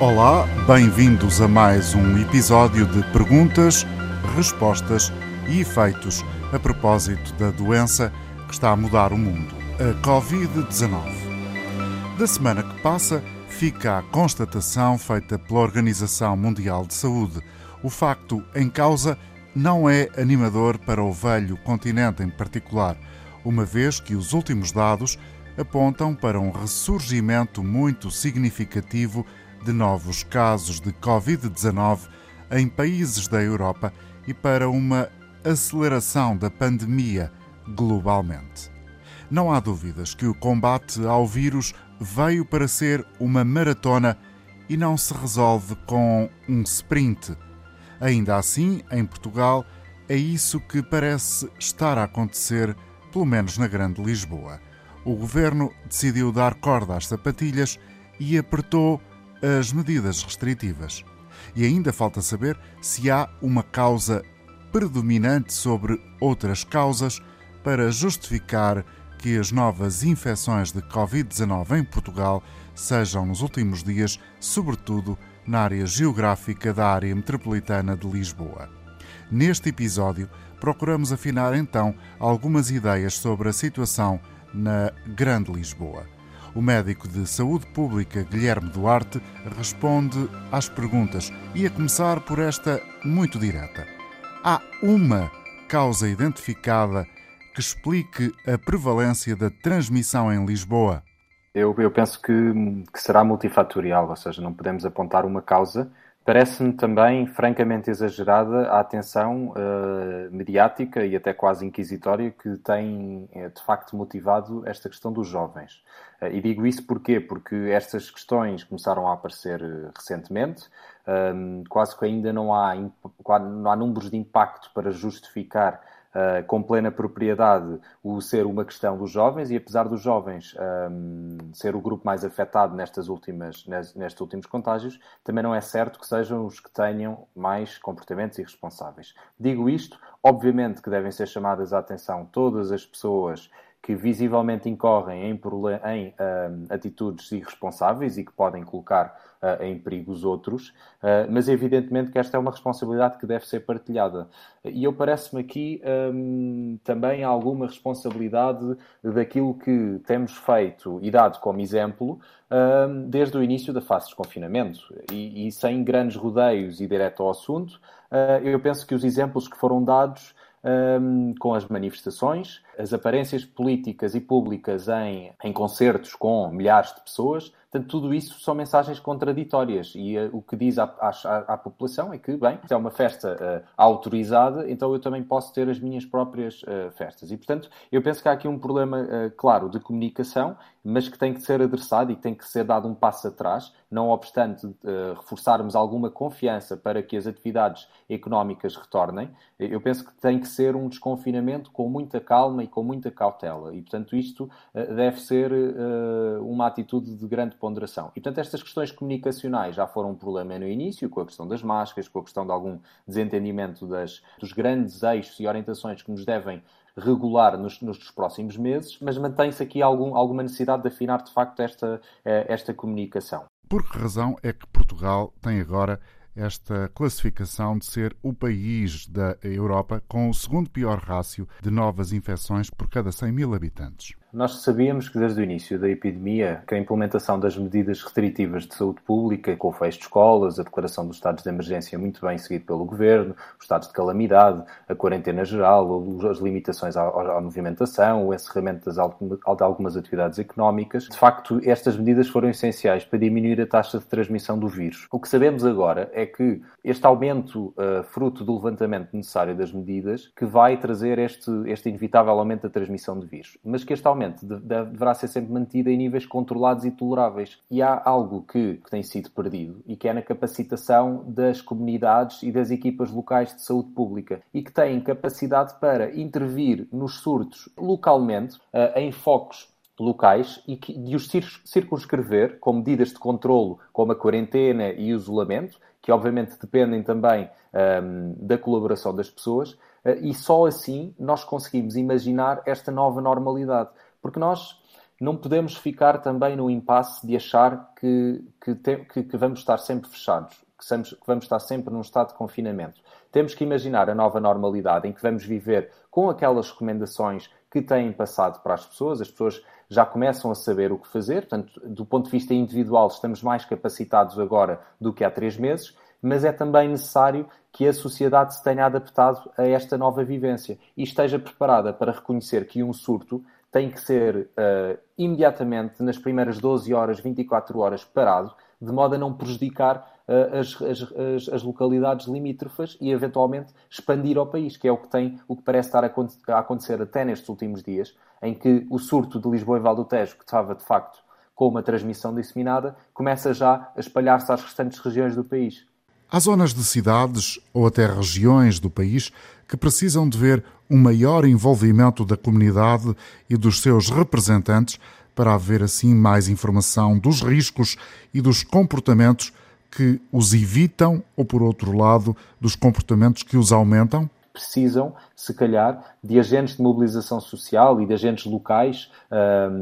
Olá, bem-vindos a mais um episódio de perguntas, respostas e efeitos a propósito da doença que está a mudar o mundo, a Covid-19. Da semana que passa, fica a constatação feita pela Organização Mundial de Saúde. O facto em causa não é animador para o velho continente em particular, uma vez que os últimos dados apontam para um ressurgimento muito significativo de novos casos de Covid-19 em países da Europa e para uma aceleração da pandemia globalmente. Não há dúvidas que o combate ao vírus veio para ser uma maratona e não se resolve com um sprint. Ainda assim, em Portugal, é isso que parece estar a acontecer, pelo menos na Grande Lisboa. O governo decidiu dar corda às sapatilhas e apertou as medidas restritivas. E ainda falta saber se há uma causa predominante sobre outras causas para justificar que as novas infecções de Covid-19 em Portugal sejam nos últimos dias, sobretudo na área geográfica da área metropolitana de Lisboa. Neste episódio, procuramos afinar então algumas ideias sobre a situação na Grande Lisboa. O médico de saúde pública Guilherme Duarte responde às perguntas e a começar por esta muito direta. Há uma causa identificada que explique a prevalência da transmissão em Lisboa? Eu, eu penso que, que será multifatorial, ou seja, não podemos apontar uma causa Parece-me também francamente exagerada a atenção uh, mediática e até quase inquisitória que tem eh, de facto motivado esta questão dos jovens. Uh, e digo isso porquê? Porque estas questões começaram a aparecer recentemente, um, quase que ainda não há, não há números de impacto para justificar uh, com plena propriedade o ser uma questão dos jovens e apesar dos jovens um, ser o grupo mais afetado nestas últimas, nestes últimos contágios, também não é certo que sejam os que tenham mais comportamentos irresponsáveis. Digo isto, obviamente que devem ser chamadas à atenção todas as pessoas que visivelmente incorrem em, em uh, atitudes irresponsáveis e que podem colocar uh, em perigo os outros, uh, mas evidentemente que esta é uma responsabilidade que deve ser partilhada. E eu parece-me aqui um, também alguma responsabilidade daquilo que temos feito e dado como exemplo um, desde o início da fase de desconfinamento. E, e sem grandes rodeios e direto ao assunto, eu penso que os exemplos que foram dados um, com as manifestações, as aparências políticas e públicas em, em concertos com milhares de pessoas, Portanto, tudo isso são mensagens contraditórias e uh, o que diz à, à, à, população é que, bem, é uma festa uh, autorizada, então eu também posso ter as minhas próprias uh, festas. E, portanto, eu penso que há aqui um problema, claro, de comunicação, mas que tem que ser adressado e tem que ser dado um passo atrás, não obstante reforçarmos alguma confiança para que as atividades económicas retornem. Eu penso que tem que ser um desconfinamento com muita calma e com muita cautela. E, portanto, isto deve ser uma atitude de grande ponderação. E, portanto, estas questões comunicacionais já foram um problema no início, com a questão das máscaras, com a questão de algum desentendimento das, dos grandes eixos e orientações que nos devem regular nos, nos próximos meses, mas mantém-se aqui algum, alguma necessidade de afinar, de facto, esta, eh, esta comunicação. Por que razão é que Portugal tem agora esta classificação de ser o país da Europa com o segundo pior rácio de novas infecções por cada 100 mil habitantes? Nós sabíamos que desde o início da epidemia que a implementação das medidas restritivas de saúde pública, com o fecho de escolas, a declaração dos estados de emergência muito bem seguido pelo governo, os estados de calamidade, a quarentena geral, as limitações à, à movimentação, o encerramento das, de algumas atividades económicas, de facto, estas medidas foram essenciais para diminuir a taxa de transmissão do vírus. O que sabemos agora é que este aumento, uh, fruto do levantamento necessário das medidas, que vai trazer este, este inevitável aumento da transmissão de vírus, mas que este aumento deverá ser sempre mantida em níveis controlados e toleráveis. E há algo que, que tem sido perdido e que é na capacitação das comunidades e das equipas locais de saúde pública e que têm capacidade para intervir nos surtos localmente, uh, em focos locais e que, de os circunscrever com medidas de controlo como a quarentena e o isolamento, que obviamente dependem também um, ehm, da colaboração das pessoas, uh, e só assim nós conseguimos imaginar esta nova normalidade. Porque nós não podemos ficar também no impasse de achar que, que, que, que vamos estar sempre fechados, que, que vamos estar sempre num estado de confinamento. Temos que imaginar a nova normalidade em que vamos viver com aquelas recomendações que têm passado para as pessoas, as pessoas já começam a saber o que fazer, portanto, do ponto de vista individual, estamos mais capacitados agora do que há três meses, mas é também necessário que a sociedade se tenha adaptado a esta nova vivência e esteja preparada para reconhecer que um surto tem que ser uh, imediatamente, nas primeiras 12 horas, 24 horas, parado, de modo a não prejudicar uh, as, as, as, localidades limítrofes e, eventualmente, expandir ao país, que é o que, tem, o que parece estar a, acontecer até nestes últimos dias, em que o surto de Lisboa e Val do Tejo, que estava, de facto, com uma transmissão disseminada, começa já a espalhar-se às restantes regiões do país. Há zonas de cidades ou até regiões do país que precisam de ver um maior envolvimento da comunidade e dos seus representantes para haver assim mais informação dos riscos e dos comportamentos que os evitam ou, por outro lado, dos comportamentos que os aumentam? Precisam, se calhar, de agentes de mobilização social e de agentes locais,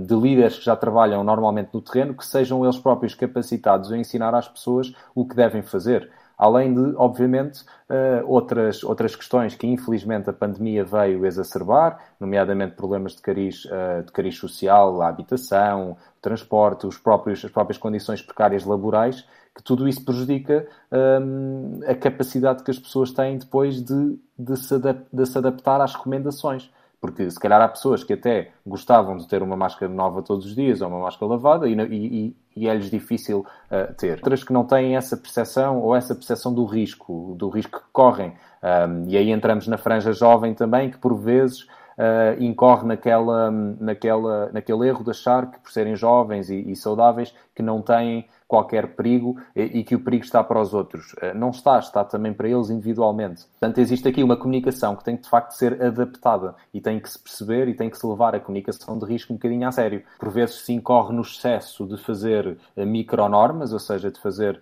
de líderes que já trabalham normalmente no terreno, que sejam eles próprios capacitados a ensinar às pessoas o que devem fazer além de, obviamente, uh, outras, outras questões que infelizmente a pandemia veio exacerbar, nomeadamente problemas de cariz, uh, de cariz social, a habitação, o transporte, os próprios, as próprias condições precárias laborais, que tudo isso prejudica um, a capacidade que as pessoas têm depois de, de, se, de se adaptar às recomendações. Porque se calhar há pessoas que até gostavam de ter uma máscara nova todos os dias ou uma máscara lavada e, e, e é-lhes difícil uh, ter. Outras que não têm essa percepção ou essa percepção do risco, do risco que correm. Um, e aí entramos na franja jovem também, que por vezes uh, incorre naquela, naquela, naquele erro de achar que por serem jovens e, e saudáveis que não têm qualquer perigo e que o perigo está para os outros. Eh, não está, está também para eles individualmente. Portanto, existe aqui uma comunicação que tem de facto ser adaptada e tem que se perceber e tem que se levar a comunicação de risco um bocadinho a sério. Por vezes se incorre no excesso de fazer eh, micronormas, ou seja, de fazer uh,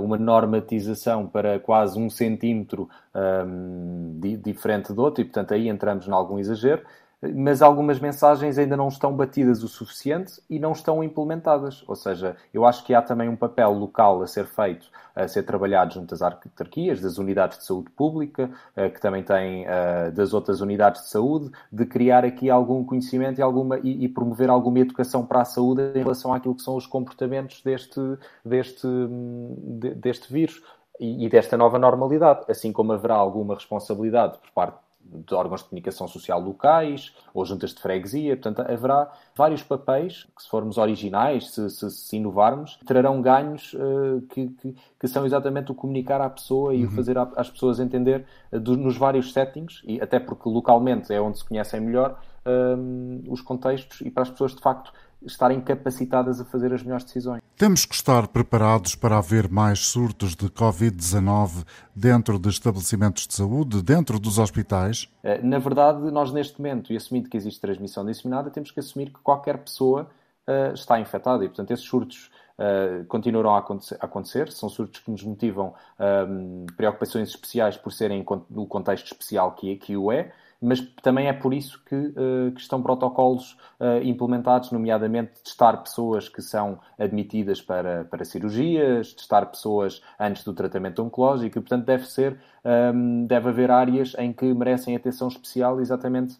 uma normatização para quase um centímetro um, ehm, diferente do outro e, portanto, aí entramos em algum exagero mas algumas mensagens ainda não estão batidas o suficiente e não estão implementadas. Ou seja, eu acho que há também um papel local a ser feito, a ser trabalhado junto às autarquias, das unidades de saúde pública, eh, que também têm eh, das outras unidades de saúde, de criar aqui algum conhecimento e, alguma, e, promover alguma educação para a saúde em relação àquilo que são os comportamentos deste, deste, deste vírus e desta nova normalidade, assim como haverá alguma responsabilidade por parte de órgãos de comunicação social locais ou juntas de freguesia. Portanto, haverá vários papéis que, se formos originais, se, se, se inovarmos, trarão ganhos uh, que, que, que, são exatamente o comunicar à pessoa e uhum. o fazer às pessoas entender uh, do, nos vários settings, e até porque localmente é onde se conhecem melhor uh, os contextos e para as pessoas, de facto, estarem capacitadas a fazer as melhores decisões. Temos que estar preparados para haver mais surtos de Covid-19 dentro de estabelecimentos de saúde, dentro dos hospitais? Eh, na verdade, nós neste momento, e assumindo que existe transmissão disseminada, temos que assumir que qualquer pessoa uh, está infectada e, portanto, esses surtos Uh, continuarão a acontecer, a acontecer, São surtos que nos motivam um, preocupações especiais por serem no contexto especial que, que o é, mas também é por isso que, uh, que estão protocolos uh, implementados, nomeadamente testar pessoas que são admitidas para, para cirurgias, testar pessoas antes do tratamento oncológico, e portanto deve ser, um, ehm, deve haver áreas em que merecem atenção especial exatamente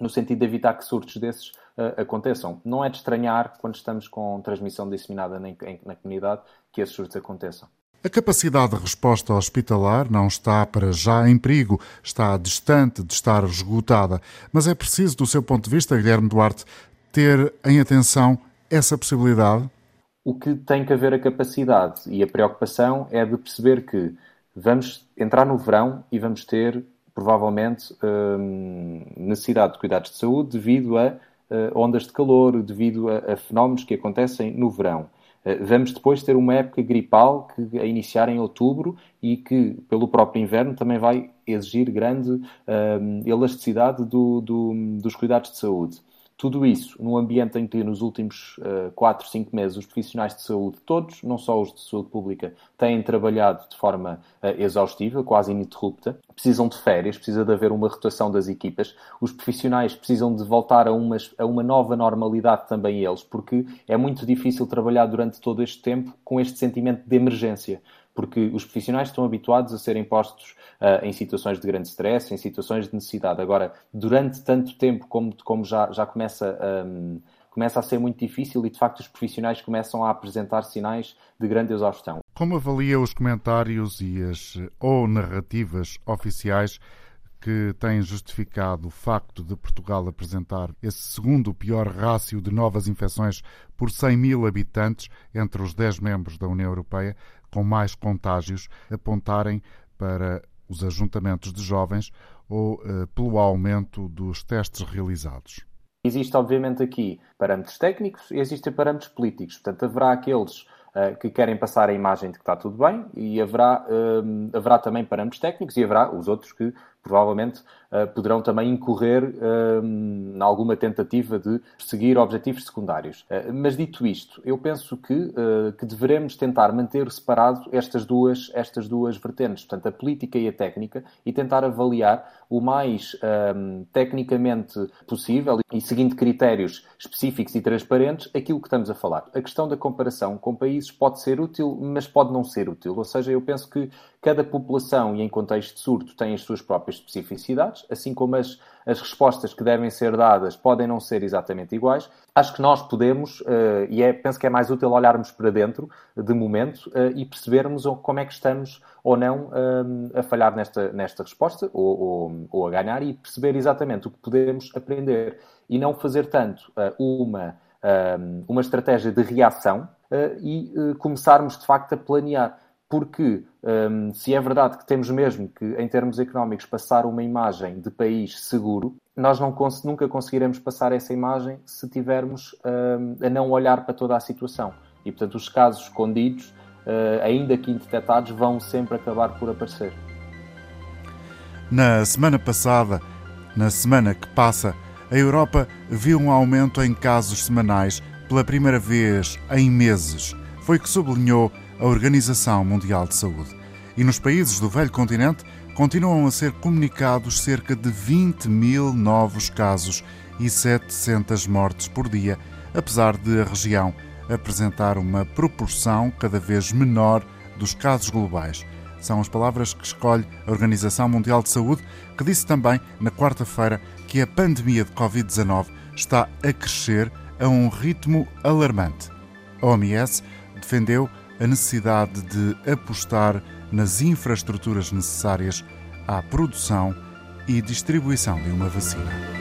no sentido de evitar que surtos desses uh, aconteçam. Não é de estranhar, quando estamos com transmissão disseminada na, na comunidade, que esses surtos aconteçam. A capacidade de resposta hospitalar não está para já em perigo, está distante de estar esgotada, mas é preciso, do seu ponto de vista, Guilherme Duarte, ter em atenção essa possibilidade? O que tem que haver a capacidade e a preocupação é de perceber que vamos entrar no verão e vamos ter, provavelmente, hum, necessidade de cuidados de saúde devido a uh, ondas de calor, devido a, a fenómenos que acontecem no verão. Eh, vamos depois ter uma época gripal que a iniciar em outubro e que, pelo próprio inverno, também vai exigir grande uh, elasticidade do, do, dos cuidados de saúde. Tudo isso num ambiente em que nos últimos uh, 4, 5 meses os profissionais de saúde, todos, não só os de saúde pública, têm trabalhado de forma uh, exaustiva, quase ininterrupta, precisam de férias, precisa de haver uma rotação das equipas, os profissionais precisam de voltar a, umas, a uma nova normalidade também eles, porque é muito difícil trabalhar durante todo este tempo com este sentimento de emergência porque os profissionais estão habituados a serem postos uh, em situações de grande stress, em situações de necessidade. Agora, durante tanto tempo, como, como já, já começa, um, começa a ser muito difícil e, de facto, os profissionais começam a apresentar sinais de grande exaustão. Como avalia os comentários e as ou narrativas oficiais que têm justificado o facto de Portugal apresentar esse segundo pior rácio de novas infecções por 100 mil habitantes entre os 10 membros da União Europeia, com mais contágios apontarem para os ajuntamentos de jovens ou uh, pelo aumento dos testes realizados? Existe, obviamente, aqui parâmetros técnicos e existem parâmetros políticos. Portanto, haverá aqueles uh, que querem passar a imagem de que está tudo bem e haverá, uh, haverá também parâmetros técnicos e haverá os outros que provavelmente uh, poderão também incorrer uh, em alguma tentativa de perseguir objetivos secundários. Uh, mas dito isto, eu penso que, que devemos tentar manter separado estas duas, estas duas vertentes, portanto, a política e a técnica, e tentar avaliar o mais tecnicamente possível e seguindo critérios específicos e transparentes aquilo que estamos a falar. A questão da comparação com países pode ser útil, mas pode não ser útil. Ou seja, eu penso que cada população e em contexto de surto tem as suas próprias especificidades, assim como as, as respostas que devem ser dadas podem não ser exatamente iguais. Acho que nós podemos, uh, e é, penso que é mais útil olharmos para dentro, de momento, uh, e percebermos como é que estamos ou não uh, a falhar nesta, nesta resposta, ou, ou, ou, a ganhar, e perceber exatamente o que podemos aprender. E não fazer tanto uma, uma estratégia de reação e começarmos, de facto, a planear porque um, se é verdade que temos mesmo que, em termos económicos, passar uma imagem de país seguro, nós não cons nunca conseguiremos passar essa imagem se tivermos um, a não olhar para toda a situação. E, portanto, os casos escondidos, uh, ainda que indetectados, vão sempre acabar por aparecer. Na semana passada, na semana que passa, a Europa viu um aumento em casos semanais pela primeira vez em meses. Foi que sublinhou a Organização Mundial de Saúde. E nos países do velho continente continuam a ser comunicados cerca de 20 mil novos casos e 700 mortes por dia, apesar de a região apresentar uma proporção cada vez menor dos casos globais. São as palavras que escolhe a Organização Mundial de Saúde, que disse também na quarta-feira que a pandemia de Covid-19 está a crescer a um ritmo alarmante. A OMS defendeu a necessidade de apostar nas infraestruturas necessárias à produção e distribuição de uma vacina.